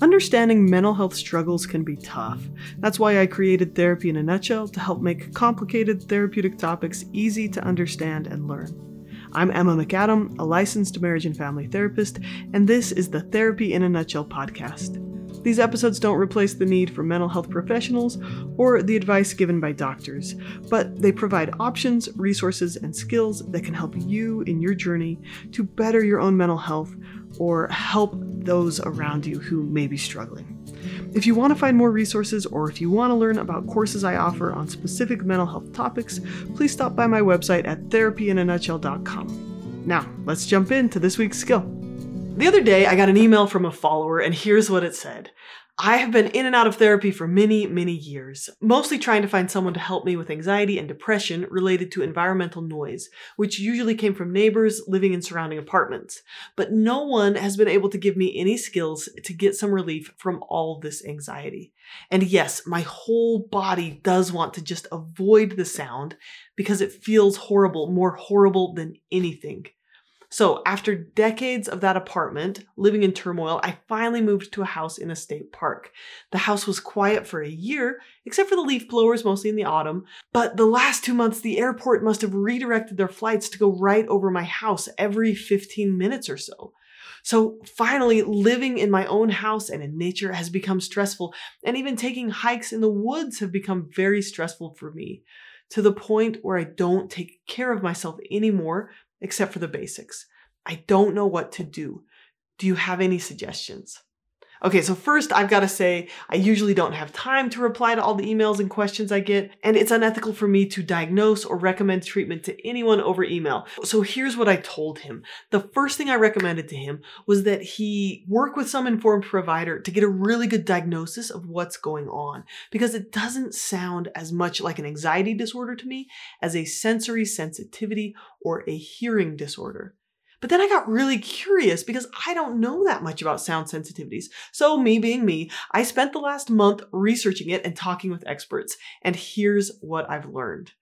Understanding mental health struggles can be tough. That's why I created Therapy in a Nutshell to help make complicated therapeutic topics easy to understand and learn. I'm Emma McAdam, a licensed marriage and family therapist, and this is the Therapy in a Nutshell podcast. These episodes don't replace the need for mental health professionals or the advice given by doctors, but they provide options, resources, and skills that can help you in your journey to better your own mental health or help those around you who may be struggling. If you want to find more resources or if you want to learn about courses I offer on specific mental health topics, please stop by my website at therapyinanutshell.com. Now, let's jump into this week's skill. The other day, I got an email from a follower, and here's what it said I have been in and out of therapy for many, many years, mostly trying to find someone to help me with anxiety and depression related to environmental noise, which usually came from neighbors living in surrounding apartments. But no one has been able to give me any skills to get some relief from all this anxiety. And yes, my whole body does want to just avoid the sound because it feels horrible, more horrible than anything. So, after decades of that apartment, living in turmoil, I finally moved to a house in a state park. The house was quiet for a year, except for the leaf blowers mostly in the autumn, but the last two months, the airport must have redirected their flights to go right over my house every 15 minutes or so. So finally, living in my own house and in nature has become stressful, and even taking hikes in the woods have become very stressful for me to the point where I don't take care of myself anymore except for the basics. I don't know what to do. Do you have any suggestions? Okay, so first I've got to say, I usually don't have time to reply to all the emails and questions I get, and it's unethical for me to diagnose or recommend treatment to anyone over email. So here's what I told him. The first thing I recommended to him was that he work with some informed provider to get a really good diagnosis of what's going on, because it doesn't sound as much like an anxiety disorder to me as a sensory sensitivity or a hearing disorder. But then I got really curious because I don't know that much about sound sensitivities. So, me being me, I spent the last month researching it and talking with experts. And here's what I've learned.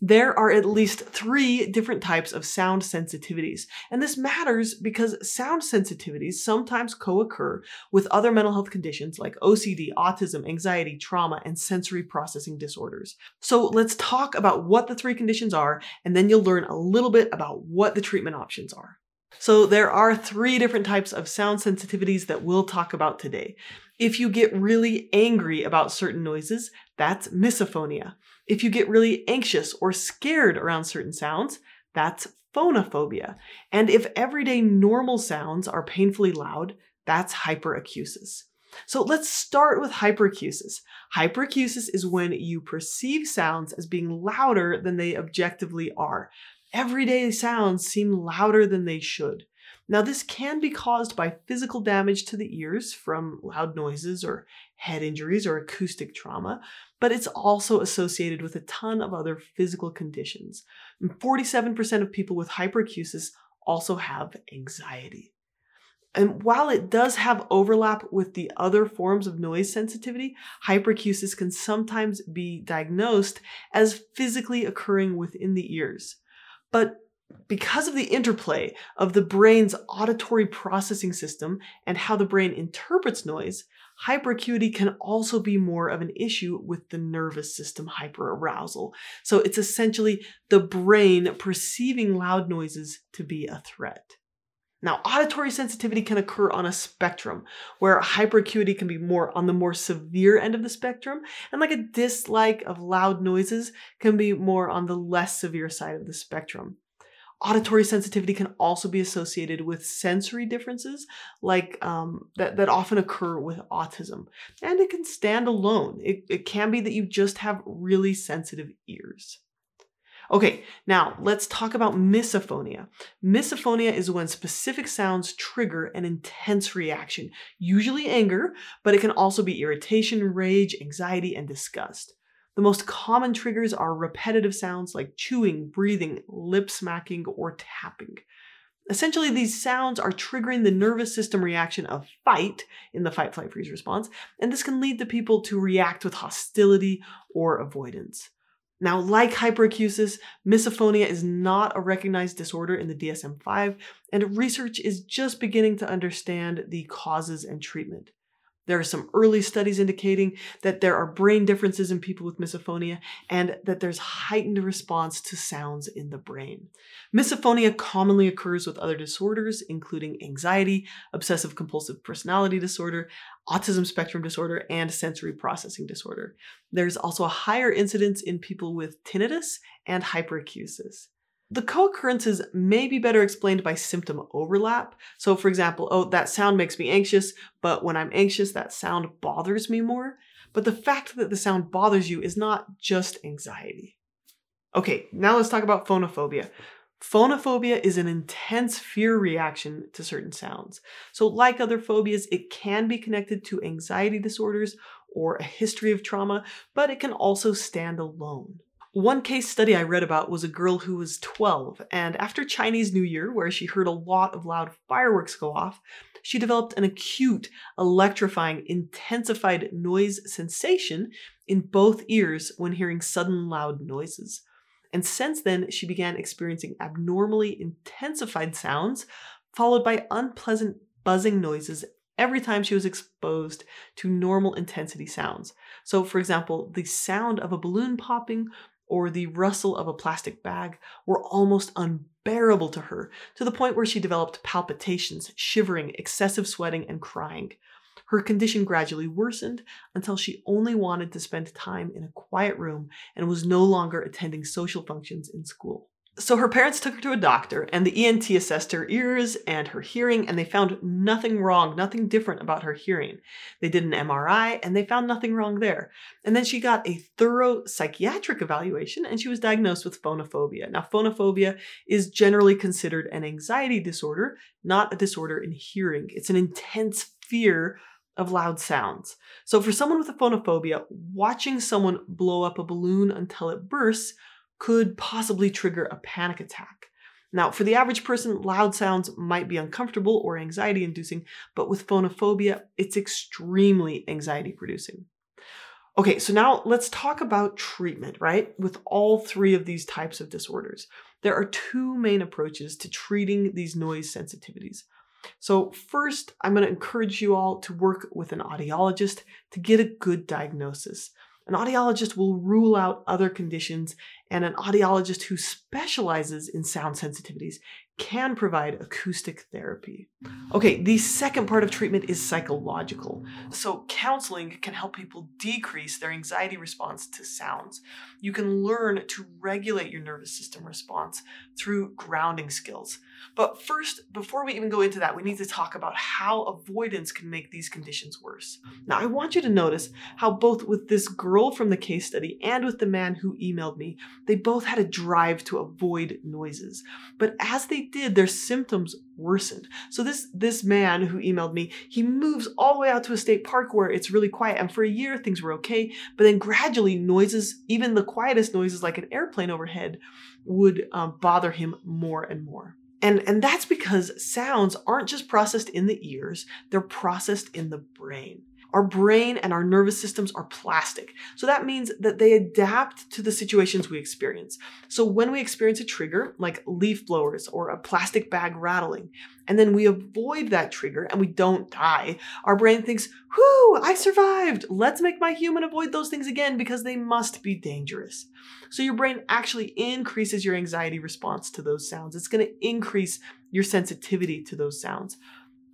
There are at least three different types of sound sensitivities. And this matters because sound sensitivities sometimes co occur with other mental health conditions like OCD, autism, anxiety, trauma, and sensory processing disorders. So let's talk about what the three conditions are, and then you'll learn a little bit about what the treatment options are. So there are three different types of sound sensitivities that we'll talk about today. If you get really angry about certain noises, that's misophonia. If you get really anxious or scared around certain sounds, that's phonophobia. And if everyday normal sounds are painfully loud, that's hyperacusis. So let's start with hyperacusis. Hyperacusis is when you perceive sounds as being louder than they objectively are everyday sounds seem louder than they should. Now, this can be caused by physical damage to the ears from loud noises or head injuries or acoustic trauma, but it's also associated with a ton of other physical conditions. And 47% of people with hyperacusis also have anxiety. And while it does have overlap with the other forms of noise sensitivity, hyperacusis can sometimes be diagnosed as physically occurring within the ears. But because of the interplay of the brain's auditory processing system and how the brain interprets noise, hyperacuity can also be more of an issue with the nervous system hyperarousal. So it's essentially the brain perceiving loud noises to be a threat. Now, auditory sensitivity can occur on a spectrum where hyperacuity can be more on the more severe end of the spectrum, and like a dislike of loud noises can be more on the less severe side of the spectrum. Auditory sensitivity can also be associated with sensory differences, like um, that, that often occur with autism. And it can stand alone. It, it can be that you just have really sensitive ears. Okay, now let's talk about misophonia. Misophonia is when specific sounds trigger an intense reaction, usually anger, but it can also be irritation, rage, anxiety, and disgust. The most common triggers are repetitive sounds like chewing, breathing, lip smacking, or tapping. Essentially, these sounds are triggering the nervous system reaction of fight in the fight, flight, freeze response, and this can lead the people to react with hostility or avoidance. Now, like hyperacusis, misophonia is not a recognized disorder in the DSM 5, and research is just beginning to understand the causes and treatment. There are some early studies indicating that there are brain differences in people with misophonia and that there's heightened response to sounds in the brain. Misophonia commonly occurs with other disorders, including anxiety, obsessive compulsive personality disorder, autism spectrum disorder, and sensory processing disorder. There's also a higher incidence in people with tinnitus and hyperacusis. The co-occurrences may be better explained by symptom overlap. So for example, oh, that sound makes me anxious, but when I'm anxious, that sound bothers me more. But the fact that the sound bothers you is not just anxiety. Okay, now let's talk about phonophobia. Phonophobia is an intense fear reaction to certain sounds. So, like other phobias, it can be connected to anxiety disorders or a history of trauma, but it can also stand alone. One case study I read about was a girl who was 12, and after Chinese New Year, where she heard a lot of loud fireworks go off, she developed an acute, electrifying, intensified noise sensation in both ears when hearing sudden loud noises. And since then, she began experiencing abnormally intensified sounds, followed by unpleasant buzzing noises every time she was exposed to normal intensity sounds. So, for example, the sound of a balloon popping or the rustle of a plastic bag were almost unbearable to her, to the point where she developed palpitations, shivering, excessive sweating, and crying. Her condition gradually worsened until she only wanted to spend time in a quiet room and was no longer attending social functions in school. So her parents took her to a doctor, and the ENT assessed her ears and her hearing, and they found nothing wrong, nothing different about her hearing. They did an MRI, and they found nothing wrong there. And then she got a thorough psychiatric evaluation, and she was diagnosed with phonophobia. Now, phonophobia is generally considered an anxiety disorder, not a disorder in hearing. It's an intense fear of loud sounds. So, for someone with a phonophobia, watching someone blow up a balloon until it bursts could possibly trigger a panic attack. Now, for the average person, loud sounds might be uncomfortable or anxiety inducing, but with phonophobia, it's extremely anxiety producing. Okay, so now let's talk about treatment, right? With all three of these types of disorders. There are two main approaches to treating these noise sensitivities. So, first, I'm going to encourage you all to work with an audiologist to get a good diagnosis. An audiologist will rule out other conditions, and an audiologist who specializes in sound sensitivities can provide acoustic therapy. Okay, the second part of treatment is psychological. So, counseling can help people decrease their anxiety response to sounds. You can learn to regulate your nervous system response through grounding skills. But first, before we even go into that, we need to talk about how avoidance can make these conditions worse. Now, I want you to notice how both with this girl from the case study and with the man who emailed me, they both had a drive to avoid noises. But as they did, their symptoms worsened. So this this man who emailed me, he moves all the way out to a state park where it's really quiet and for a year things were okay, but then gradually noises, even the quietest noises like an airplane overhead would um, bother him more and more. And, and that's because sounds aren't just processed in the ears, they're processed in the brain. Our brain and our nervous systems are plastic. So that means that they adapt to the situations we experience. So when we experience a trigger, like leaf blowers or a plastic bag rattling, and then we avoid that trigger and we don't die, our brain thinks, whew, I survived. Let's make my human avoid those things again because they must be dangerous. So your brain actually increases your anxiety response to those sounds. It's going to increase your sensitivity to those sounds.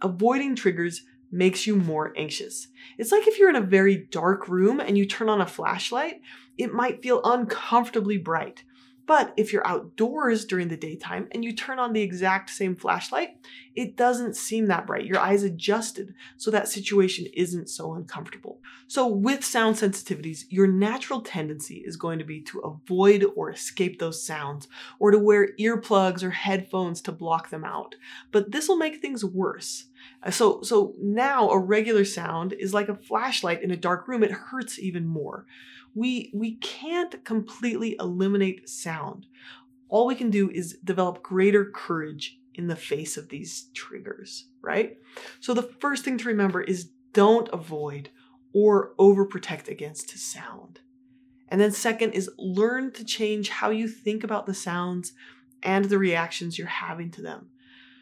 Avoiding triggers makes you more anxious. It's like if you're in a very dark room and you turn on a flashlight, it might feel uncomfortably bright. But if you're outdoors during the daytime and you turn on the exact same flashlight, it doesn't seem that bright. Your eyes adjusted so that situation isn't so uncomfortable. So, with sound sensitivities, your natural tendency is going to be to avoid or escape those sounds or to wear earplugs or headphones to block them out. But this will make things worse. Uh, so, so now a regular sound is like a flashlight in a dark room. It hurts even more. We, we can't completely eliminate sound. All we can do is develop greater courage in the face of these triggers, right? So the first thing to remember is don't avoid or overprotect against sound. And then second is learn to change how you think about the sounds and the reactions you're having to them.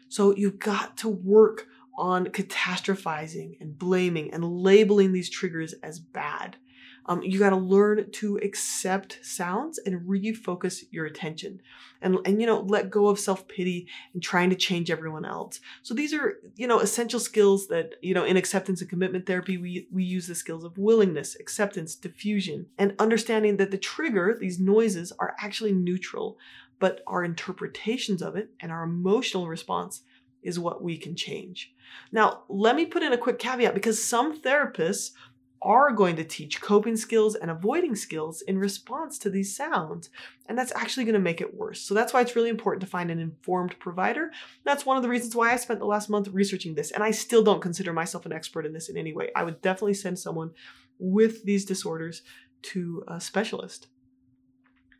So you've got to work on catastrophizing and blaming and labeling these triggers as bad. Um, you got to learn to accept sounds and refocus your attention and, and you know let go of self-pity and trying to change everyone else so these are you know essential skills that you know in acceptance and commitment therapy we we use the skills of willingness acceptance defusion and understanding that the trigger these noises are actually neutral but our interpretations of it and our emotional response is what we can change. Now, let me put in a quick caveat because some therapists are going to teach coping skills and avoiding skills in response to these sounds. And that's actually going to make it worse. So that's why it's really important to find an informed provider. That's one of the reasons why I spent the last month researching this. And I still don't consider myself an expert in this in any way. I would definitely send someone with these disorders to a specialist.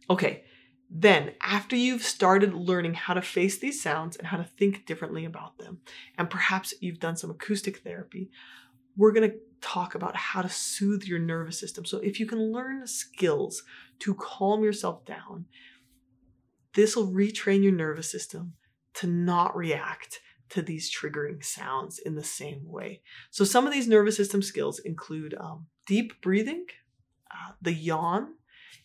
Okay, then, after you've started learning how to face these sounds and how to think differently about them, and perhaps you've done some acoustic therapy, we're going to talk about how to soothe your nervous system. So, if you can learn skills to calm yourself down, this will retrain your nervous system to not react to these triggering sounds in the same way. So, some of these nervous system skills include um, deep breathing, uh, the yawn,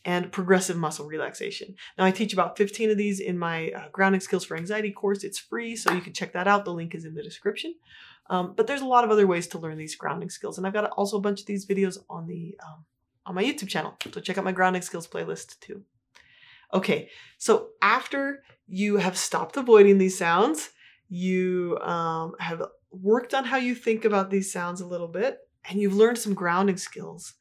and progressive muscle relaxation. Now, I teach about 15 of these in my uh, Grounding Skills for Anxiety course. It's free, so you can check that out. The link is in the description. Um, but there's a lot of other ways to learn these grounding skills, and I've got also a bunch of these videos on the um, on my YouTube channel. So check out my grounding skills playlist too. Okay, so after you have stopped avoiding these sounds, you um, have worked on how you think about these sounds a little bit, and you've learned some grounding skills.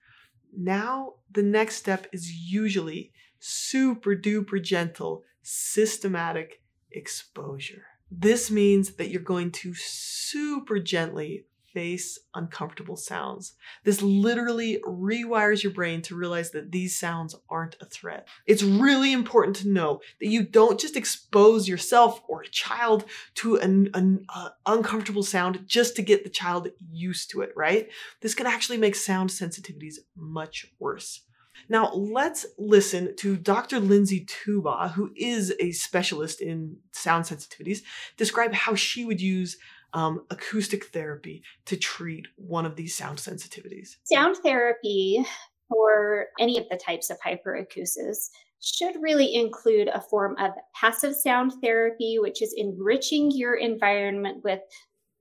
Now, the next step is usually super duper gentle, systematic exposure. This means that you're going to super gently face uncomfortable sounds. This literally rewires your brain to realize that these sounds aren't a threat. It's really important to know that you don't just expose yourself or a child to an, an uh, uncomfortable sound just to get the child used to it, right? This can actually make sound sensitivities much worse. Now, let's listen to Dr. Lindsay Tuba, who is a specialist in sound sensitivities, describe how she would use um, acoustic therapy to treat one of these sound sensitivities? Sound therapy for any of the types of hyperacusis should really include a form of passive sound therapy, which is enriching your environment with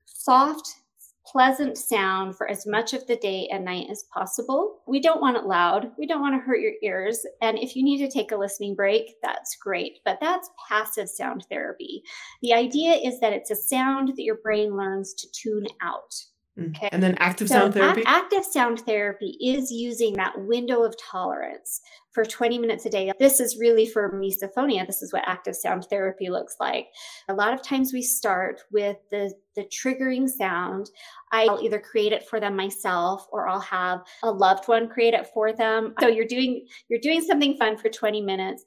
soft pleasant sound for as much of the day and night as possible. We don't want it loud. We don't want to hurt your ears. And if you need to take a listening break, that's great. But that's passive sound therapy. The idea is that it's a sound that your brain learns to tune out. Mm. Okay. And then active so sound therapy? Active sound therapy is using that window of tolerance for 20 minutes a day. This is really for misophonia. This is what active sound therapy looks like. A lot of times we start with the, the triggering sound. I'll either create it for them myself or I'll have a loved one create it for them. So you're doing you're doing something fun for 20 minutes.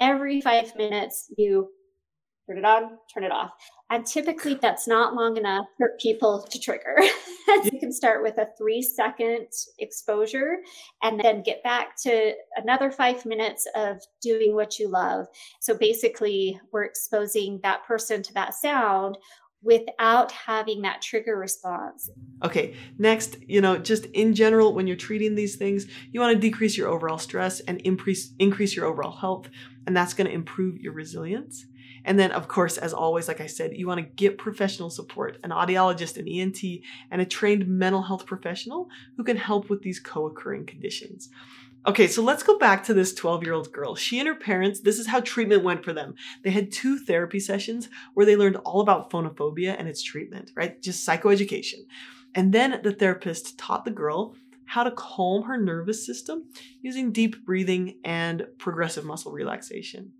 Every five minutes you turn it on, turn it off. And typically that's not long enough for people to trigger. you can start with a three second exposure and then get back to another five minutes of doing what you love. So basically, we're exposing that person to that sound without having that trigger response. Okay, next, you know, just in general, when you're treating these things, you want to decrease your overall stress and increase increase your overall health, and that's going to improve your resilience. And then, of course, as always, like I said, you want to get professional support an audiologist, an ENT, and a trained mental health professional who can help with these co occurring conditions. Okay, so let's go back to this 12 year old girl. She and her parents, this is how treatment went for them. They had two therapy sessions where they learned all about phonophobia and its treatment, right? Just psychoeducation. And then the therapist taught the girl how to calm her nervous system using deep breathing and progressive muscle relaxation.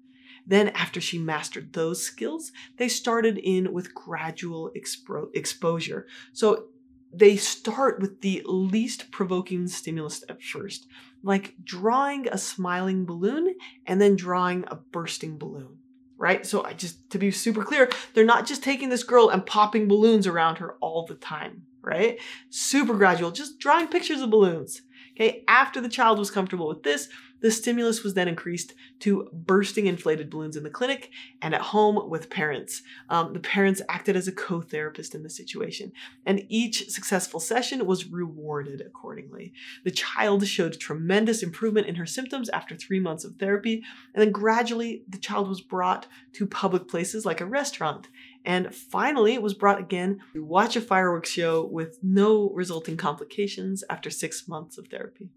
Then, after she mastered those skills, they started in with gradual expo- exposure. So, they start with the least provoking stimulus at first, like drawing a smiling balloon and then drawing a bursting balloon right? So I just to be super clear, they're not just taking this girl and popping balloons around her all the time, right? Super gradual, just drawing pictures of balloons. Okay, after the child was comfortable with this, The stimulus was then increased to bursting inflated balloons in the clinic and at home with parents. Um, the parents acted as a co therapist in the situation, and each successful session was rewarded accordingly. The child showed tremendous improvement in her symptoms after three months of therapy, and then gradually the child was brought to public places like a restaurant. And finally, it was brought again to watch a fireworks show with no resulting complications after six months of therapy.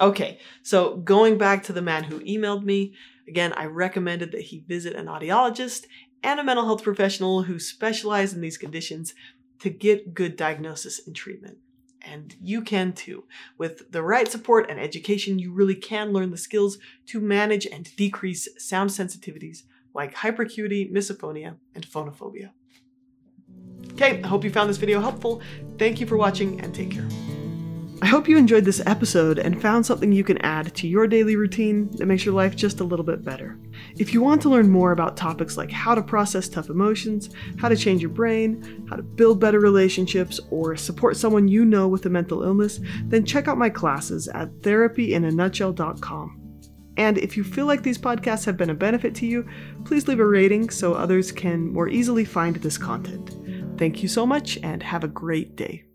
Okay, so going back to the man who emailed me, again, I recommended that he visit an audiologist and a mental health professional who specialize in these conditions to get good diagnosis and treatment. And you can too. With the right support and education, you really can learn the skills to manage and decrease sound sensitivities like hyperacuity, misophonia, and phonophobia. Okay, I hope you found this video helpful. Thank you for watching and take care. I hope you enjoyed this episode and found something you can add to your daily routine that makes your life just a little bit better. If you want to learn more about topics like how to process tough emotions, how to change your brain, how to build better relationships, or support someone you know with a mental illness, then check out my classes at therapyinanutshell.com. And if you feel like these podcasts have been a benefit to you, please leave a rating so others can more easily find this content. Thank you so much and have a great day.